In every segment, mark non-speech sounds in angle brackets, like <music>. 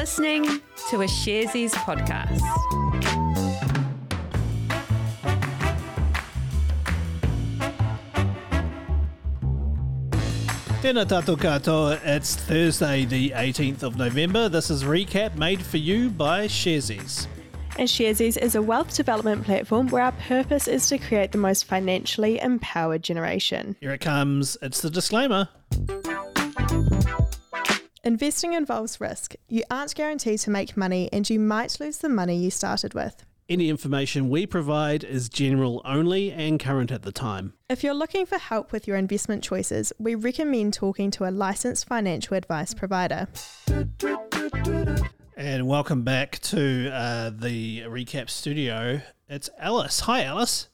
listening to a Sharesies podcast. Tēnā tātou katoa, it's Thursday the 18th of November. This is Recap made for you by Sharesies. And Sharesies is a wealth development platform where our purpose is to create the most financially empowered generation. Here it comes. It's the disclaimer. Investing involves risk. You aren't guaranteed to make money and you might lose the money you started with. Any information we provide is general only and current at the time. If you're looking for help with your investment choices, we recommend talking to a licensed financial advice provider. And welcome back to uh, the Recap studio. It's Alice. Hi, Alice.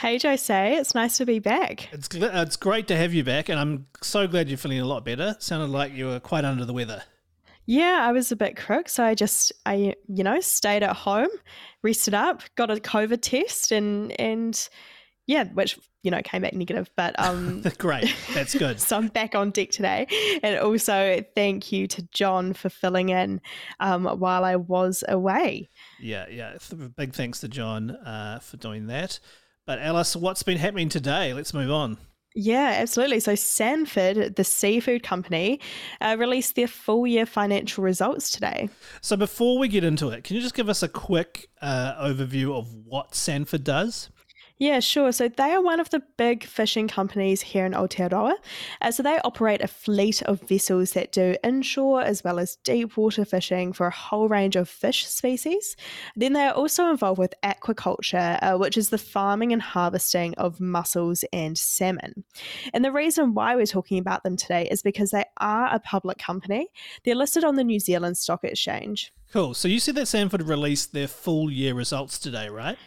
Hey, Jose, it's nice to be back. It's, gl- it's great to have you back, and I'm so glad you're feeling a lot better. Sounded like you were quite under the weather. Yeah, I was a bit crook, so I just I you know stayed at home, rested up, got a COVID test, and and yeah, which you know came back negative. But um, <laughs> great, that's <laughs> good. so I'm back on deck today, and also thank you to John for filling in um, while I was away. Yeah, yeah. Big thanks to John uh, for doing that. But Alice, what's been happening today? Let's move on. Yeah, absolutely. So, Sanford, the seafood company, uh, released their full year financial results today. So, before we get into it, can you just give us a quick uh, overview of what Sanford does? Yeah, sure. So they are one of the big fishing companies here in Aotearoa. Uh, so they operate a fleet of vessels that do inshore as well as deep water fishing for a whole range of fish species. Then they are also involved with aquaculture, uh, which is the farming and harvesting of mussels and salmon. And the reason why we're talking about them today is because they are a public company. They're listed on the New Zealand Stock Exchange. Cool. So you said that Sanford released their full year results today, right?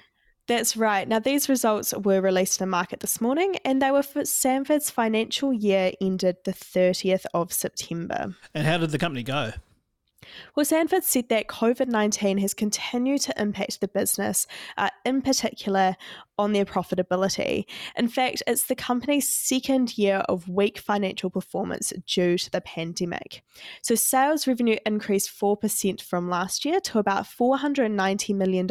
That's right. Now, these results were released to the market this morning, and they were for Sanford's financial year ended the 30th of September. And how did the company go? Well, Sanford said that COVID 19 has continued to impact the business, uh, in particular on their profitability. In fact, it's the company's second year of weak financial performance due to the pandemic. So, sales revenue increased 4% from last year to about $490 million,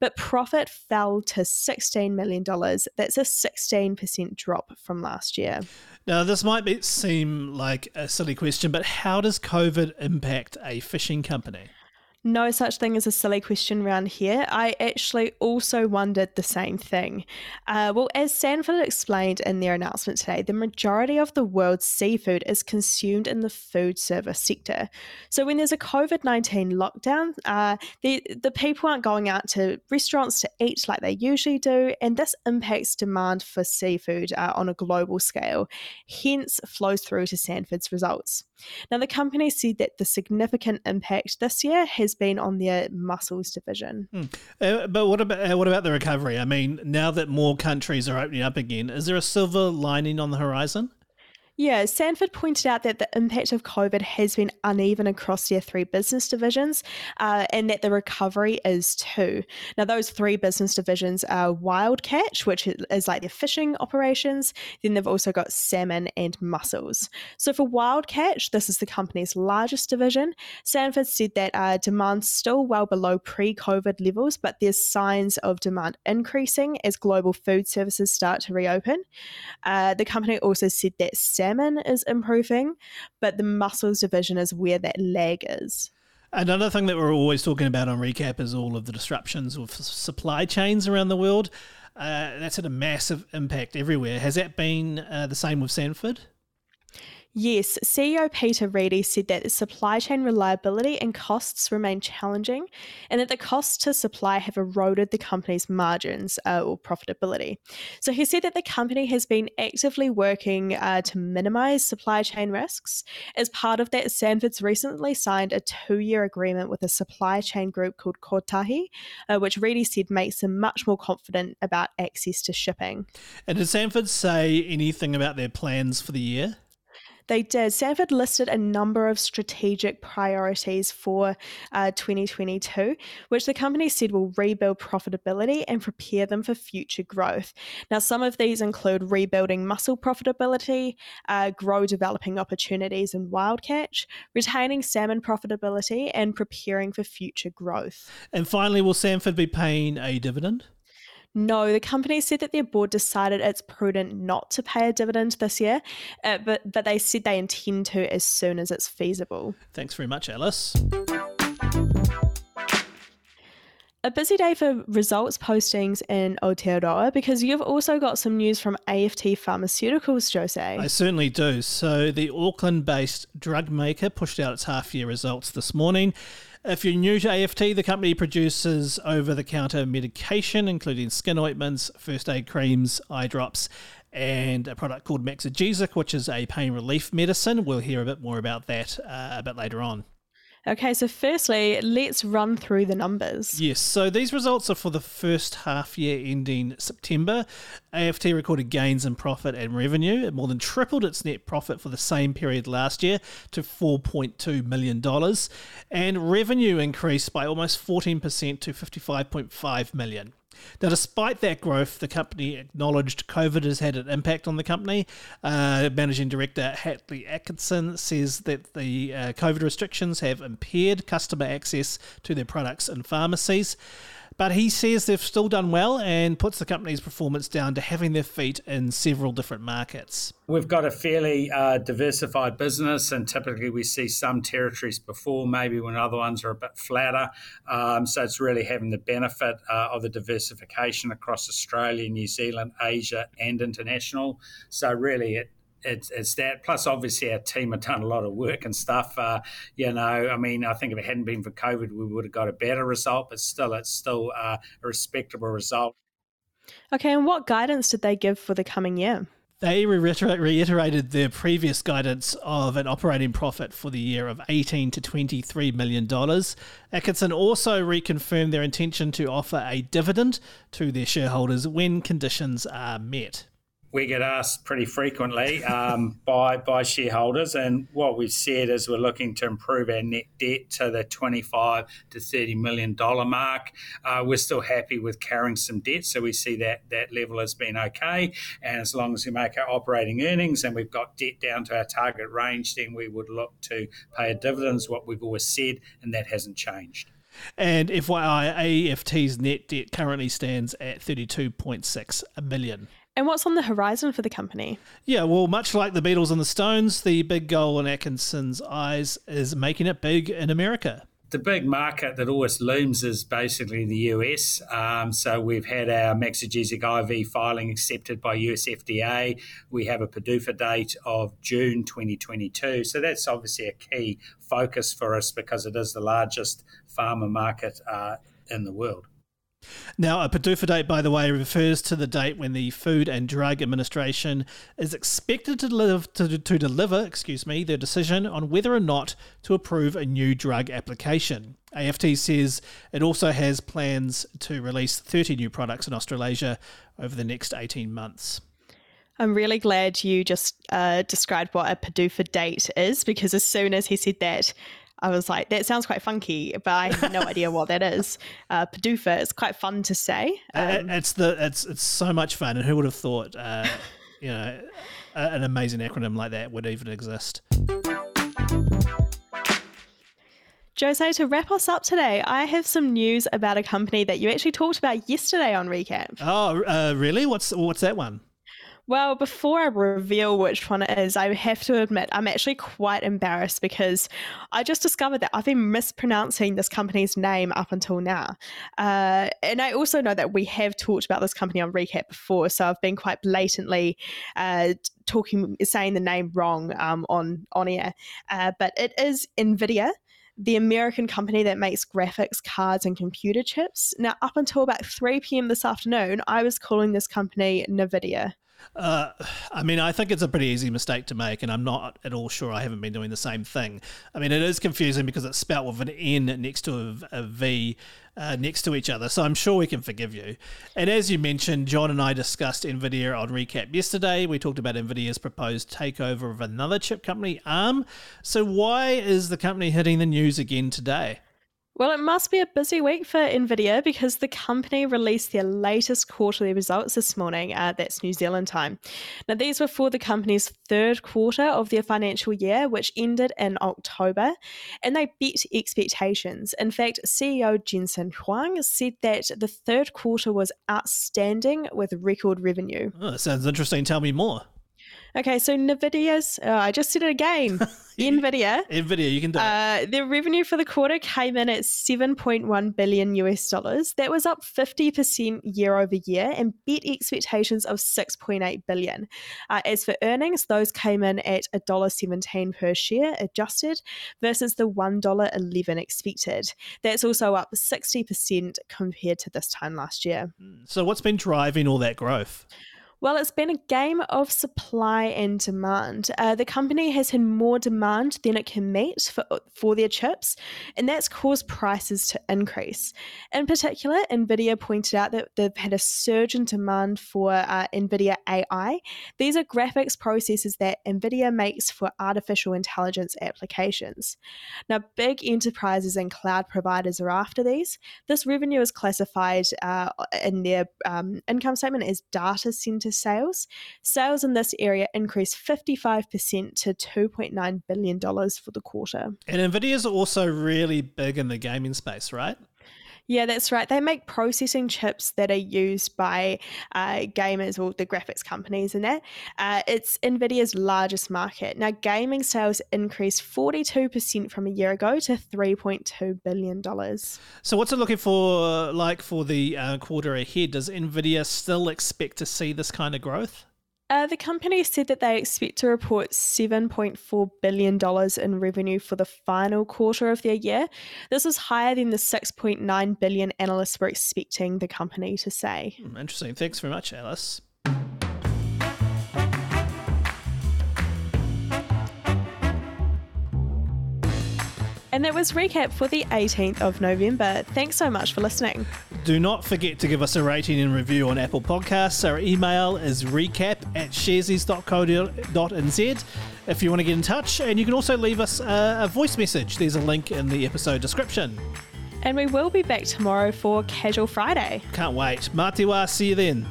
but profit fell to $16 million. That's a 16% drop from last year. Now, this might be, seem like a silly question, but how does COVID impact a fishing company? No such thing as a silly question around here. I actually also wondered the same thing. Uh, well, as Sanford explained in their announcement today, the majority of the world's seafood is consumed in the food service sector. So when there's a COVID 19 lockdown, uh, the, the people aren't going out to restaurants to eat like they usually do, and this impacts demand for seafood uh, on a global scale, hence flows through to Sanford's results. Now, the company said that the significant impact this year has been on their mussels division. Hmm. Uh, but what about uh, what about the recovery? I mean, now that more countries are opening up again, is there a silver lining on the horizon? Yeah, Sanford pointed out that the impact of COVID has been uneven across their three business divisions uh, and that the recovery is too. Now, those three business divisions are Wild Catch, which is like their fishing operations. Then they've also got salmon and mussels. So, for Wild Catch, this is the company's largest division. Sanford said that uh, demand's still well below pre COVID levels, but there's signs of demand increasing as global food services start to reopen. Uh, the company also said that salmon is improving, but the mussels division is where that lag is. Another thing that we're always talking about on Recap is all of the disruptions with supply chains around the world. Uh, that's had a massive impact everywhere. Has that been uh, the same with Sanford? Yes, CEO Peter Reidie said that the supply chain reliability and costs remain challenging, and that the costs to supply have eroded the company's margins uh, or profitability. So he said that the company has been actively working uh, to minimize supply chain risks. As part of that, Sanford's recently signed a two year agreement with a supply chain group called Kotahi, uh, which Reedy said makes them much more confident about access to shipping. And did Sanford say anything about their plans for the year? They did. Sanford listed a number of strategic priorities for uh, 2022, which the company said will rebuild profitability and prepare them for future growth. Now, some of these include rebuilding mussel profitability, uh, grow developing opportunities in wild catch, retaining salmon profitability, and preparing for future growth. And finally, will Sanford be paying a dividend? No, the company said that their board decided it's prudent not to pay a dividend this year, uh, but but they said they intend to as soon as it's feasible. Thanks very much, Alice. A busy day for results postings in Aotearoa because you've also got some news from AFT Pharmaceuticals, Jose. I certainly do. So, the Auckland based drug maker pushed out its half year results this morning. If you're new to AFT, the company produces over the counter medication, including skin ointments, first aid creams, eye drops, and a product called Maxigesic, which is a pain relief medicine. We'll hear a bit more about that uh, a bit later on. Okay, so firstly, let's run through the numbers. Yes, so these results are for the first half year ending September. AFT recorded gains in profit and revenue. It more than tripled its net profit for the same period last year to $4.2 million. And revenue increased by almost 14% to $55.5 million. Now, despite that growth, the company acknowledged COVID has had an impact on the company. Uh, Managing Director Hartley Atkinson says that the uh, COVID restrictions have impaired customer access to their products in pharmacies. But he says they've still done well and puts the company's performance down to having their feet in several different markets. We've got a fairly uh, diversified business, and typically we see some territories perform maybe when other ones are a bit flatter. Um, so it's really having the benefit uh, of the diversification across Australia, New Zealand, Asia, and international. So really, it it's, it's that. Plus, obviously, our team have done a lot of work and stuff. Uh, you know, I mean, I think if it hadn't been for COVID, we would have got a better result, but still, it's still uh, a respectable result. Okay, and what guidance did they give for the coming year? They reiterated their previous guidance of an operating profit for the year of 18 to 23 million dollars. Atkinson also reconfirmed their intention to offer a dividend to their shareholders when conditions are met we get asked pretty frequently um, <laughs> by by shareholders, and what we've said is we're looking to improve our net debt to the twenty five to thirty million dollar mark. Uh, we're still happy with carrying some debt, so we see that that level has been okay. And as long as we make our operating earnings and we've got debt down to our target range, then we would look to pay a dividends. What we've always said, and that hasn't changed. And FYI, AFT's net debt currently stands at 32.6 million. And what's on the horizon for the company? Yeah, well, much like the Beatles and the Stones, the big goal in Atkinson's eyes is making it big in America the big market that always looms is basically the US. Um, so we've had our Maxigesic IV filing accepted by US FDA. We have a PDUFA date of June 2022. So that's obviously a key focus for us because it is the largest pharma market uh, in the world. Now, a PDUFA date, by the way, refers to the date when the Food and Drug Administration is expected to, live, to, to deliver, excuse me, their decision on whether or not to approve a new drug application. AFT says it also has plans to release 30 new products in Australasia over the next 18 months. I'm really glad you just uh, described what a PDUFA date is because as soon as he said that, I was like, that sounds quite funky, but I have no idea what that is. <laughs> Uh, PDUFA is quite fun to say. Um, it's the it's it's so much fun, and who would have thought, uh, you know, an amazing acronym like that would even exist. Jose, to wrap us up today, I have some news about a company that you actually talked about yesterday on Recap. Oh, uh, really? What's what's that one? Well, before I reveal which one it is, I have to admit I'm actually quite embarrassed because I just discovered that I've been mispronouncing this company's name up until now. Uh, and I also know that we have talked about this company on Recap before, so I've been quite blatantly uh, talking, saying the name wrong um, on, on air. Uh, but it is NVIDIA the American company that makes graphics cards and computer chips. Now, up until about 3 p.m. this afternoon, I was calling this company NVIDIA. Uh, I mean, I think it's a pretty easy mistake to make, and I'm not at all sure I haven't been doing the same thing. I mean, it is confusing because it's spelt with an N next to a, a V uh, next to each other, so I'm sure we can forgive you. And as you mentioned, John and I discussed NVIDIA on Recap yesterday. We talked about NVIDIA's proposed takeover of another chip company, ARM. So, why is the company hitting the news again today? Well, it must be a busy week for NVIDIA because the company released their latest quarterly results this morning. Uh, that's New Zealand time. Now, these were for the company's third quarter of their financial year, which ended in October, and they beat expectations. In fact, CEO Jensen Huang said that the third quarter was outstanding with record revenue. Oh, that sounds interesting. Tell me more. Okay, so Nvidia's, uh, I just said it again. <laughs> Nvidia. Nvidia, you can do uh, Their revenue for the quarter came in at 7.1 billion US dollars. That was up 50% year over year and beat expectations of 6.8 billion. Uh, as for earnings, those came in at $1.17 per share adjusted versus the $1.11 expected. That's also up 60% compared to this time last year. So, what's been driving all that growth? Well, it's been a game of supply and demand. Uh, the company has had more demand than it can meet for, for their chips, and that's caused prices to increase. In particular, NVIDIA pointed out that they've had a surge in demand for uh, NVIDIA AI. These are graphics processors that NVIDIA makes for artificial intelligence applications. Now, big enterprises and cloud providers are after these. This revenue is classified uh, in their um, income statement as data center sales. Sales in this area increased 55% to $2.9 billion for the quarter. And NVIDIA is also really big in the gaming space, right? Yeah, that's right. They make processing chips that are used by uh, gamers or the graphics companies and that. Uh, it's NVIDIA's largest market. Now, gaming sales increased 42% from a year ago to $3.2 billion. So, what's it looking for like for the uh, quarter ahead? Does NVIDIA still expect to see this kind of growth? Uh, the company said that they expect to report $7.4 billion in revenue for the final quarter of their year. This is higher than the 6.9 billion analysts were expecting the company to say. Hmm, interesting. Thanks very much, Alice. And that was recap for the 18th of November. Thanks so much for listening. Do not forget to give us a rating and review on Apple Podcasts. Our email is recap at sharesies.co.nz if you want to get in touch. And you can also leave us a, a voice message. There's a link in the episode description. And we will be back tomorrow for Casual Friday. Can't wait. Mā te wā, see you then.